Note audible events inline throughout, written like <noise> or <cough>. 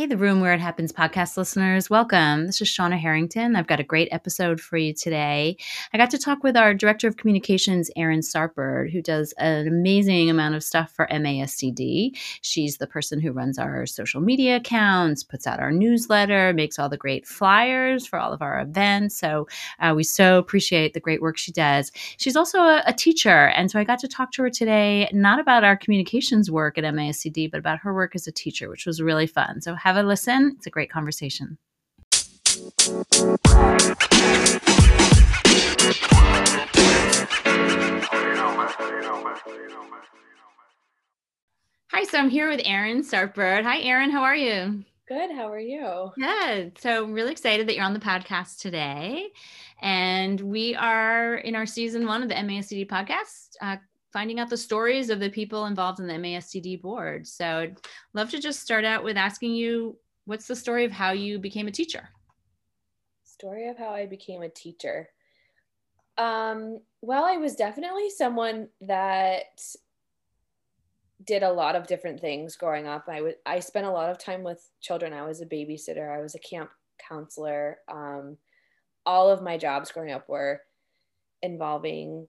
Hey, the Room Where It Happens podcast listeners, welcome. This is Shaunna Harrington. I've got a great episode for you today. I got to talk with our Director of Communications, Erin Sarpard, who does an amazing amount of stuff for MASCD. She's the person who runs our social media accounts, puts out our newsletter, makes all the great flyers for all of our events. So uh, we so appreciate the great work she does. She's also a, a teacher. And so I got to talk to her today, not about our communications work at MASCD, but about her work as a teacher, which was really fun. So have a listen. It's a great conversation. Hi, so I'm here with Erin Sarpard. Hi, Erin. How are you? Good. How are you? Good. So I'm really excited that you're on the podcast today. And we are in our season one of the MASCD podcast, uh, finding out the stories of the people involved in the MASCD board. So I'd love to just start out with asking you what's the story of how you became a teacher? Story of how I became a teacher. Um, well, I was definitely someone that did a lot of different things growing up. I would I spent a lot of time with children. I was a babysitter, I was a camp counselor. Um, all of my jobs growing up were involving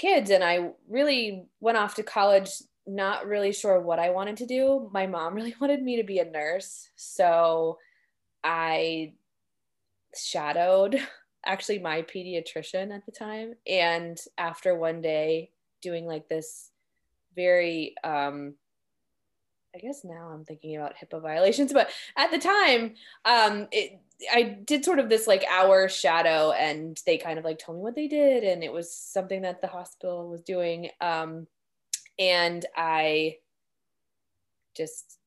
kids and I really went off to college not really sure what I wanted to do. My mom <laughs> really wanted me to be a nurse. So I shadowed actually my pediatrician at the time. And after one day doing like this very, um, I guess now I'm thinking about HIPAA violations, but at the time, um, it, I did sort of this like hour shadow and they kind of like told me what they did. And it was something that the hospital was doing. Um, and I just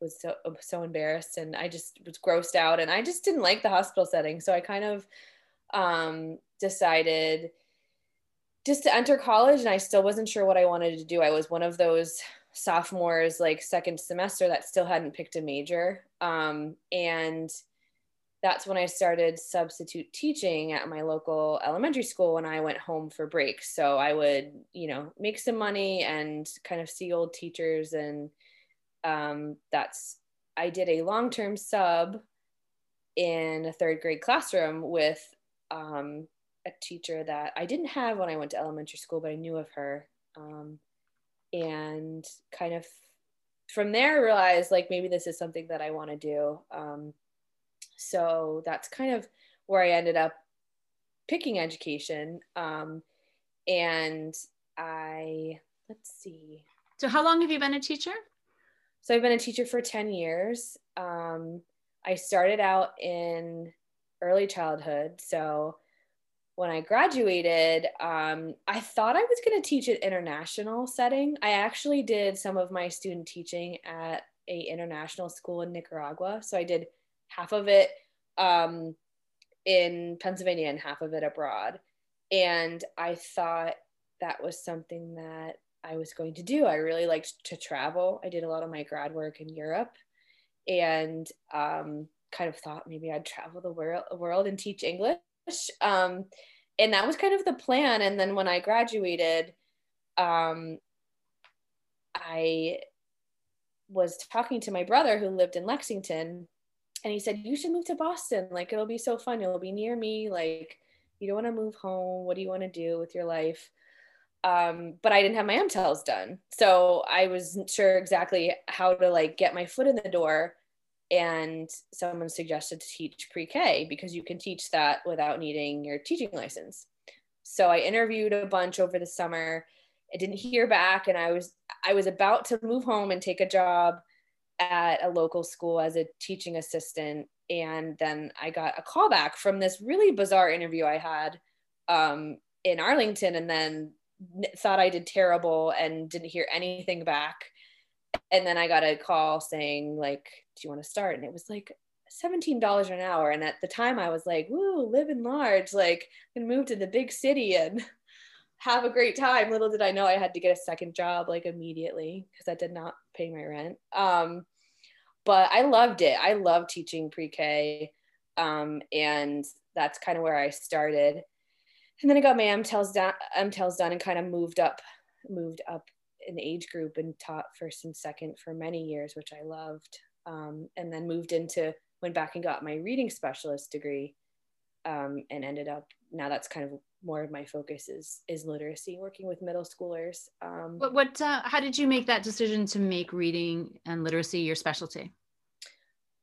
was so so embarrassed and I just was grossed out and I just didn't like the hospital setting. So I kind of um, decided just to enter college and I still wasn't sure what I wanted to do. I was one of those sophomores like second semester that still hadn't picked a major. Um, and that's when I started substitute teaching at my local elementary school when I went home for break. So I would, you know, make some money and kind of see old teachers. And um, that's, I did a long term sub in a third grade classroom with um, a teacher that I didn't have when I went to elementary school, but I knew of her. Um, and kind of from there realized like maybe this is something that I want to do. Um, so that's kind of where I ended up picking education. Um, and I, let's see. So, how long have you been a teacher? So, I've been a teacher for 10 years. Um, I started out in early childhood. So, when I graduated, um, I thought I was going to teach an international setting. I actually did some of my student teaching at a international school in Nicaragua. So I did half of it um, in Pennsylvania and half of it abroad. And I thought that was something that I was going to do. I really liked to travel. I did a lot of my grad work in Europe and um, kind of thought maybe I'd travel the world, world and teach English. Um, and that was kind of the plan. And then when I graduated, um, I was talking to my brother who lived in Lexington and he said you should move to boston. Like it'll be so fun. You'll be near me. Like you don't want to move home. What do you want to do with your life? Um, but i didn't have my mtels done. So i wasn't sure exactly how to like get my foot in the door and someone suggested to teach pre-k because you can teach that without needing your teaching license so i interviewed a bunch over the summer i didn't hear back and i was i was about to move home and take a job at a local school as a teaching assistant. And then I got a call back from this really bizarre interview I had um, in Arlington and then thought I did terrible and didn't hear anything back. And then I got a call saying, like, do you want to start? And it was like $17 an hour. And at the time I was like, woo, living large, like, and move to the big city and <laughs> have a great time. Little did I know I had to get a second job like immediately because I did not pay my rent. Um, but I loved it. I love teaching pre-K, um, and that's kind of where I started. And then I got my MTELs done, MTELs done, and kind of moved up, moved up in age group and taught first and second for many years, which I loved. um, and then moved into went back and got my reading specialist degree um, and ended up now that's kind of more of my focus is is literacy working with middle schoolers um, what, what uh, how did you make that decision to make reading and literacy your specialty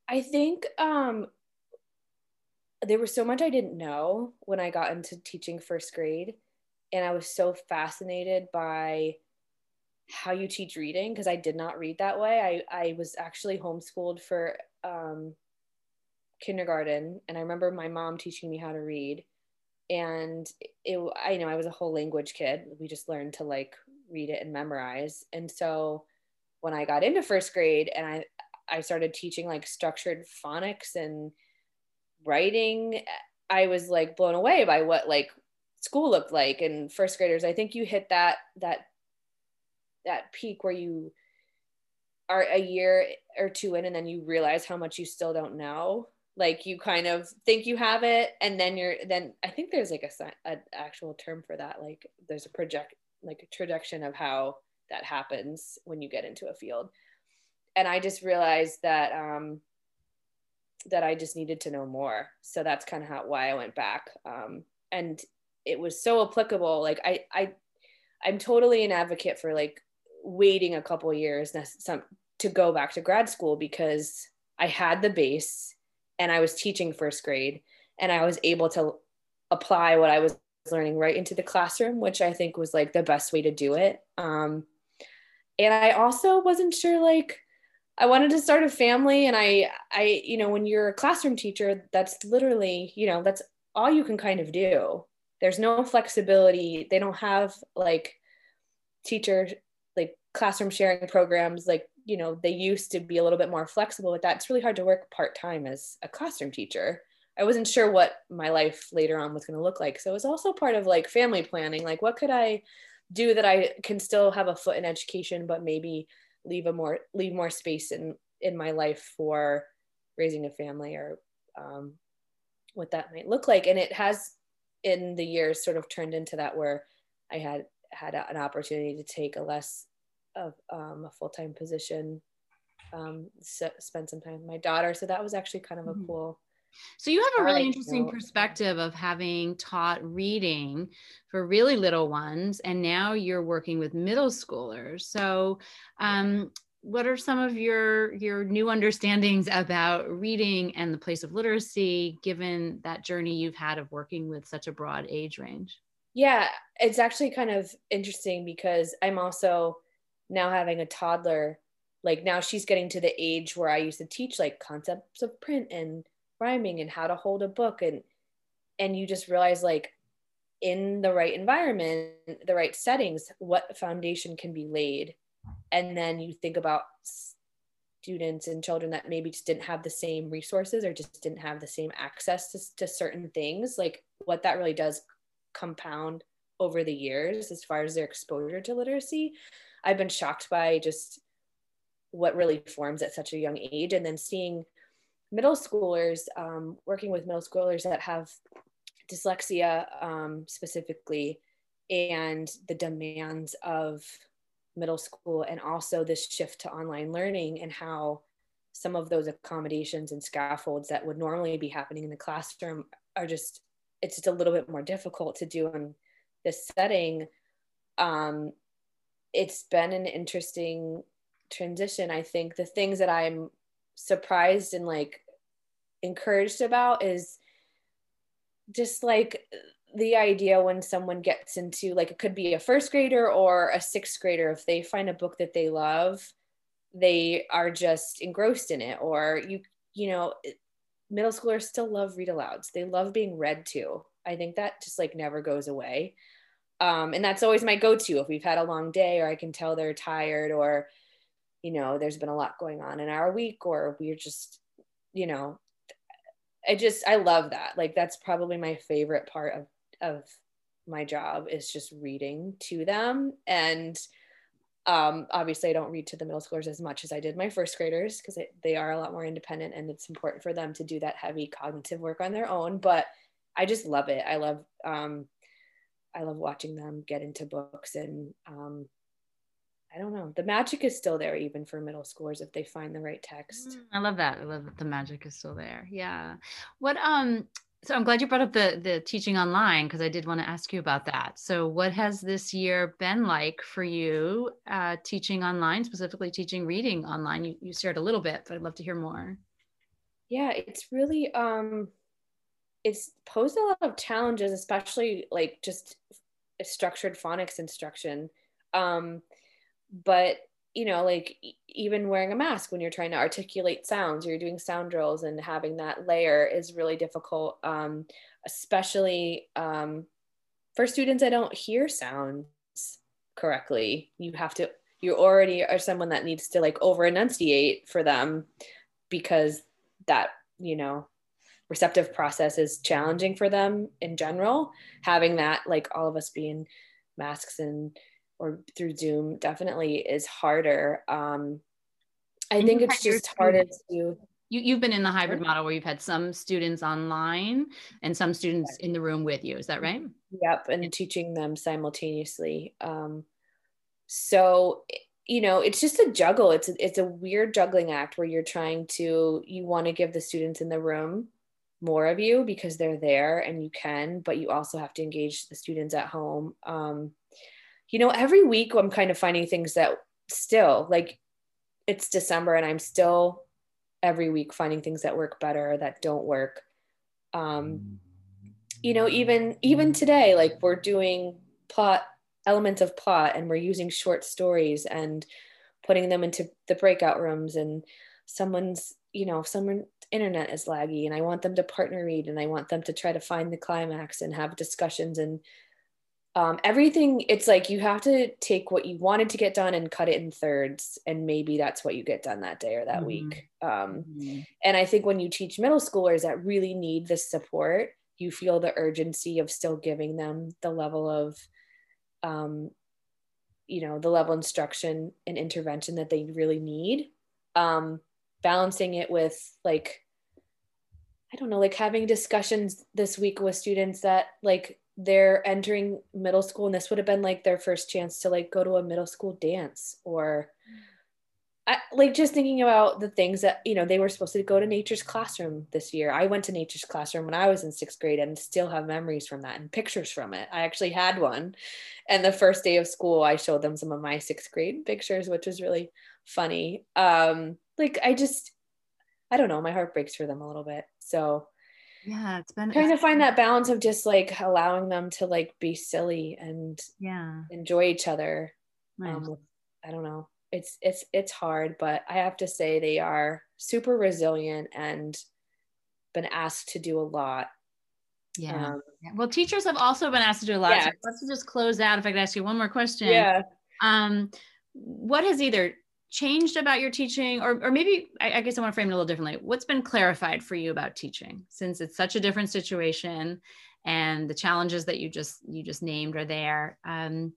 i think um, there was so much i didn't know when i got into teaching first grade and i was so fascinated by how you teach reading because i did not read that way. I, I was actually homeschooled for um, kindergarten and i remember my mom teaching me how to read and it i know i was a whole language kid. We just learned to like read it and memorize and so when i got into first grade and i i started teaching like structured phonics and writing i was like blown away by what like school looked like and first graders. I think you hit that that that peak where you are a year or two in and then you realize how much you still don't know? Like you kind of think you have it and then you're then i think there's like a an actual term for that. Like there's a project like a projection of how that happens when you get into a field. And i just realized that um that i just needed to know more. So that's kind of how why i went back. Um and it was so applicable. Like i i i'm totally an advocate for like waiting a couple years to go back to grad school because i had the base and I was teaching first grade and I was able to apply what I was learning right into the classroom, which I think was like the best way to do it. Um, and I also wasn't sure like I wanted to start a family and I I you know when you're a classroom teacher that's literally you know that's all you can kind of do. There's no flexibility. They don't have like teacher classroom sharing programs like you know they used to be a little bit more flexible with that. It's really hard to work part-time as a classroom teacher. I wasn't sure what my life later on was going to look like. So it was also part of like family planning. Like what could i do that i can still have a foot in education but maybe leave a more leave more space in in my life for raising a family or um, what that might look like? And it has in the years sort of turned into that where i had had an opportunity to take a less of um, a full-time position um, so spend some time with my daughter. So that was actually kind of a mm-hmm. cool so you have a really interesting perspective of having taught reading for really little ones and now you're working with middle schoolers. So um, what are some of your your new understandings about reading and the place of literacy given that journey you've had of working with such a broad age range? Yeah it's actually kind of interesting because i'm also now having a toddler like now she's getting to the age where i used to teach like concepts of print and rhyming and how to hold a book and and you just realize like in the right environment the right settings what foundation can be laid. And then you think about students and children that maybe just didn't have the same resources or just didn't have the same access to, to certain things like what that really does compound over the years as far as their exposure to literacy I've been shocked by just what really forms at such a young age. And then seeing middle schoolers, um, working with middle schoolers that have dyslexia um, specifically, and the demands of middle school, and also this shift to online learning and how some of those accommodations and scaffolds that would normally be happening in the classroom are just it's just a little bit more difficult to do in this setting um, it's been an interesting transition. I think the things that I'm surprised and like encouraged about is just like the idea when someone gets into like it could be a first grader or a sixth grader. If they find a book that they love they are just engrossed in it. Or you you know middle schoolers still love read alouds. They love being read to. I think that just like never goes away um, and that's always my go-to. If we've had a long day or i can tell they're tired or you know there's been a lot going on in our week or we're just you know i just i love that. Like that's probably my favorite part of of my job is just reading to them. And um, obviously i don't read to the middle schoolers as much as i did my first graders because they are a lot more independent and it's important for them to do that heavy cognitive work on their own. But i just love it. I love um, I love watching them get into books and um, I don't know. The magic is still there even for middle schoolers if they find the right text. Mm, I love that. I love that the magic is still there. Yeah. What um so I'm glad you brought up the the teaching online because I did want to ask you about that. So what has this year been like for you uh, teaching online, specifically teaching reading online? You you shared a little bit, but I'd love to hear more. Yeah, it's really um it's posed a lot of challenges, especially like just structured phonics instruction. Um, but you know, like even wearing a mask when you're trying to articulate sounds, you're doing sound drills and having that layer is really difficult, um, especially um, for students that don't hear sounds correctly. You have to, you already are someone that needs to like over enunciate for them because that, you know, receptive process is challenging for them in general. Having that, like all of us being masks and or through Zoom definitely is harder. Um, I and think it's just harder to. You, you've been in the hybrid model where you've had some students online and some students in the room with you. Is that right? Yep, and teaching them simultaneously. Um, so you know it's just a juggle it's a, it's a weird juggling act where you're trying to you want to give the students in the room more of you because they're there and you can but you also have to engage the students at home um, you know, every week I'm kind of finding things that still like it's December and I'm still every week finding things that work better that don't work. Um, you know, even even today, like we're doing plot elements of plot and we're using short stories and putting them into the breakout rooms and someone's you know someone's internet is laggy and i want them to partner read and i want them to try to find the climax and have discussions and um, everything it's like you have to take what you wanted to get done and cut it in thirds and maybe that's what you get done that day or that mm-hmm. week um, mm-hmm. and i think when you teach middle schoolers that really need this support you feel the urgency of still giving them the level of um, you know the level instruction and intervention that they really need um, balancing it with like i don't know like having discussions this week with students that like they're entering middle school and this would have been like their first chance to like go to a middle school dance or I, like just thinking about the things that you know they were supposed to go to nature's classroom this year. I went to nature's classroom when i was in sixth grade and still have memories from that and pictures from it. I actually had one. And the first day of school i showed them some of my sixth grade pictures which was really funny. Um like i just i don't know my heart breaks for them a little bit. So yeah it's been trying to find that balance of just like allowing them to like be silly and yeah. enjoy each other nice. um, i don't know it's it's it's hard but i have to say they are super resilient and been asked to do a lot. Yeah. Um, well teachers have also been asked to do a lot yeah. so let's just close out if i could ask you one more question. Yeah. Um what has either changed about your teaching or, or maybe I, I guess i want to frame it a little differently. What's been clarified for you about teaching since it's such a different situation and the challenges that you just you just named are there? Um,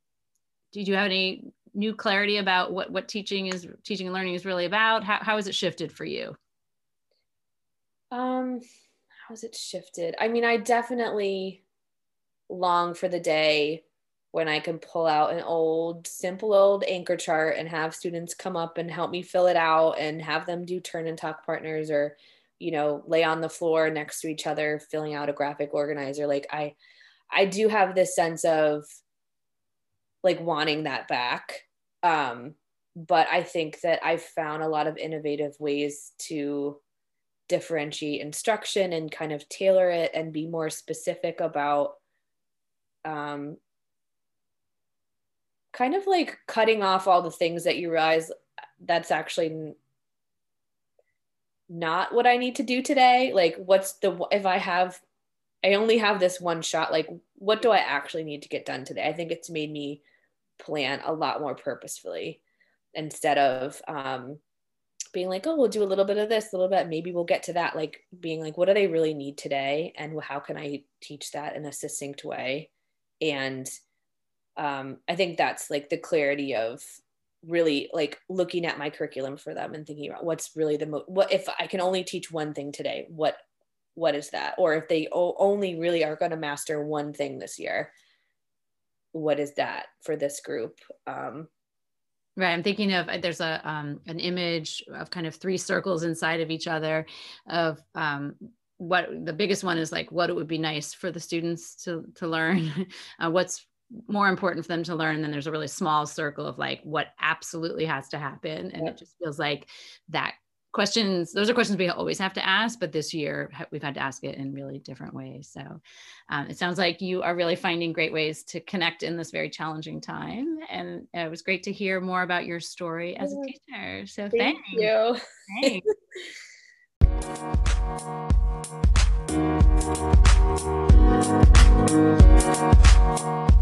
did you have any new clarity about what what teaching is teaching and learning is really about? How, how has it shifted for you? Um how has it shifted? I mean i definitely long for the day when I can pull out an old, simple old anchor chart and have students come up and help me fill it out and have them do turn and talk partners or, you know, lay on the floor next to each other, filling out a graphic organizer. Like I, I do have this sense of like wanting that back. Um, but I think that I've found a lot of innovative ways to differentiate instruction and kind of tailor it and be more specific about um, kind of like cutting off all the things that you realize that's actually not what I need to do today. Like, what's the, if I have, I only have this one shot, like, what do I actually need to get done today? I think it's made me plan a lot more purposefully instead of um, being like, oh, we'll do a little bit of this, a little bit, maybe we'll get to that. Like, being like, what do they really need today? And how can I teach that in a succinct way? And um, I think that's like the clarity of really like looking at my curriculum for them and thinking about what's really the mo- what if I can only teach one thing today, what what is that? Or if they o- only really are going to master one thing this year, what is that for this group? Um, Right. I'm thinking of uh, there's a um, an image of kind of three circles inside of each other of um, what the biggest one is like what it would be nice for the students to to learn <laughs> uh, what's more important for them to learn and then there's a really small circle of like what absolutely has to happen. And it just feels like that questions those are questions we always have to ask but this year we've had to ask it in really different ways. So um, it sounds like you are really finding great ways to connect in this very challenging time. And it was great to hear more about your story as a teacher. So thank thanks. you. Thanks. <laughs>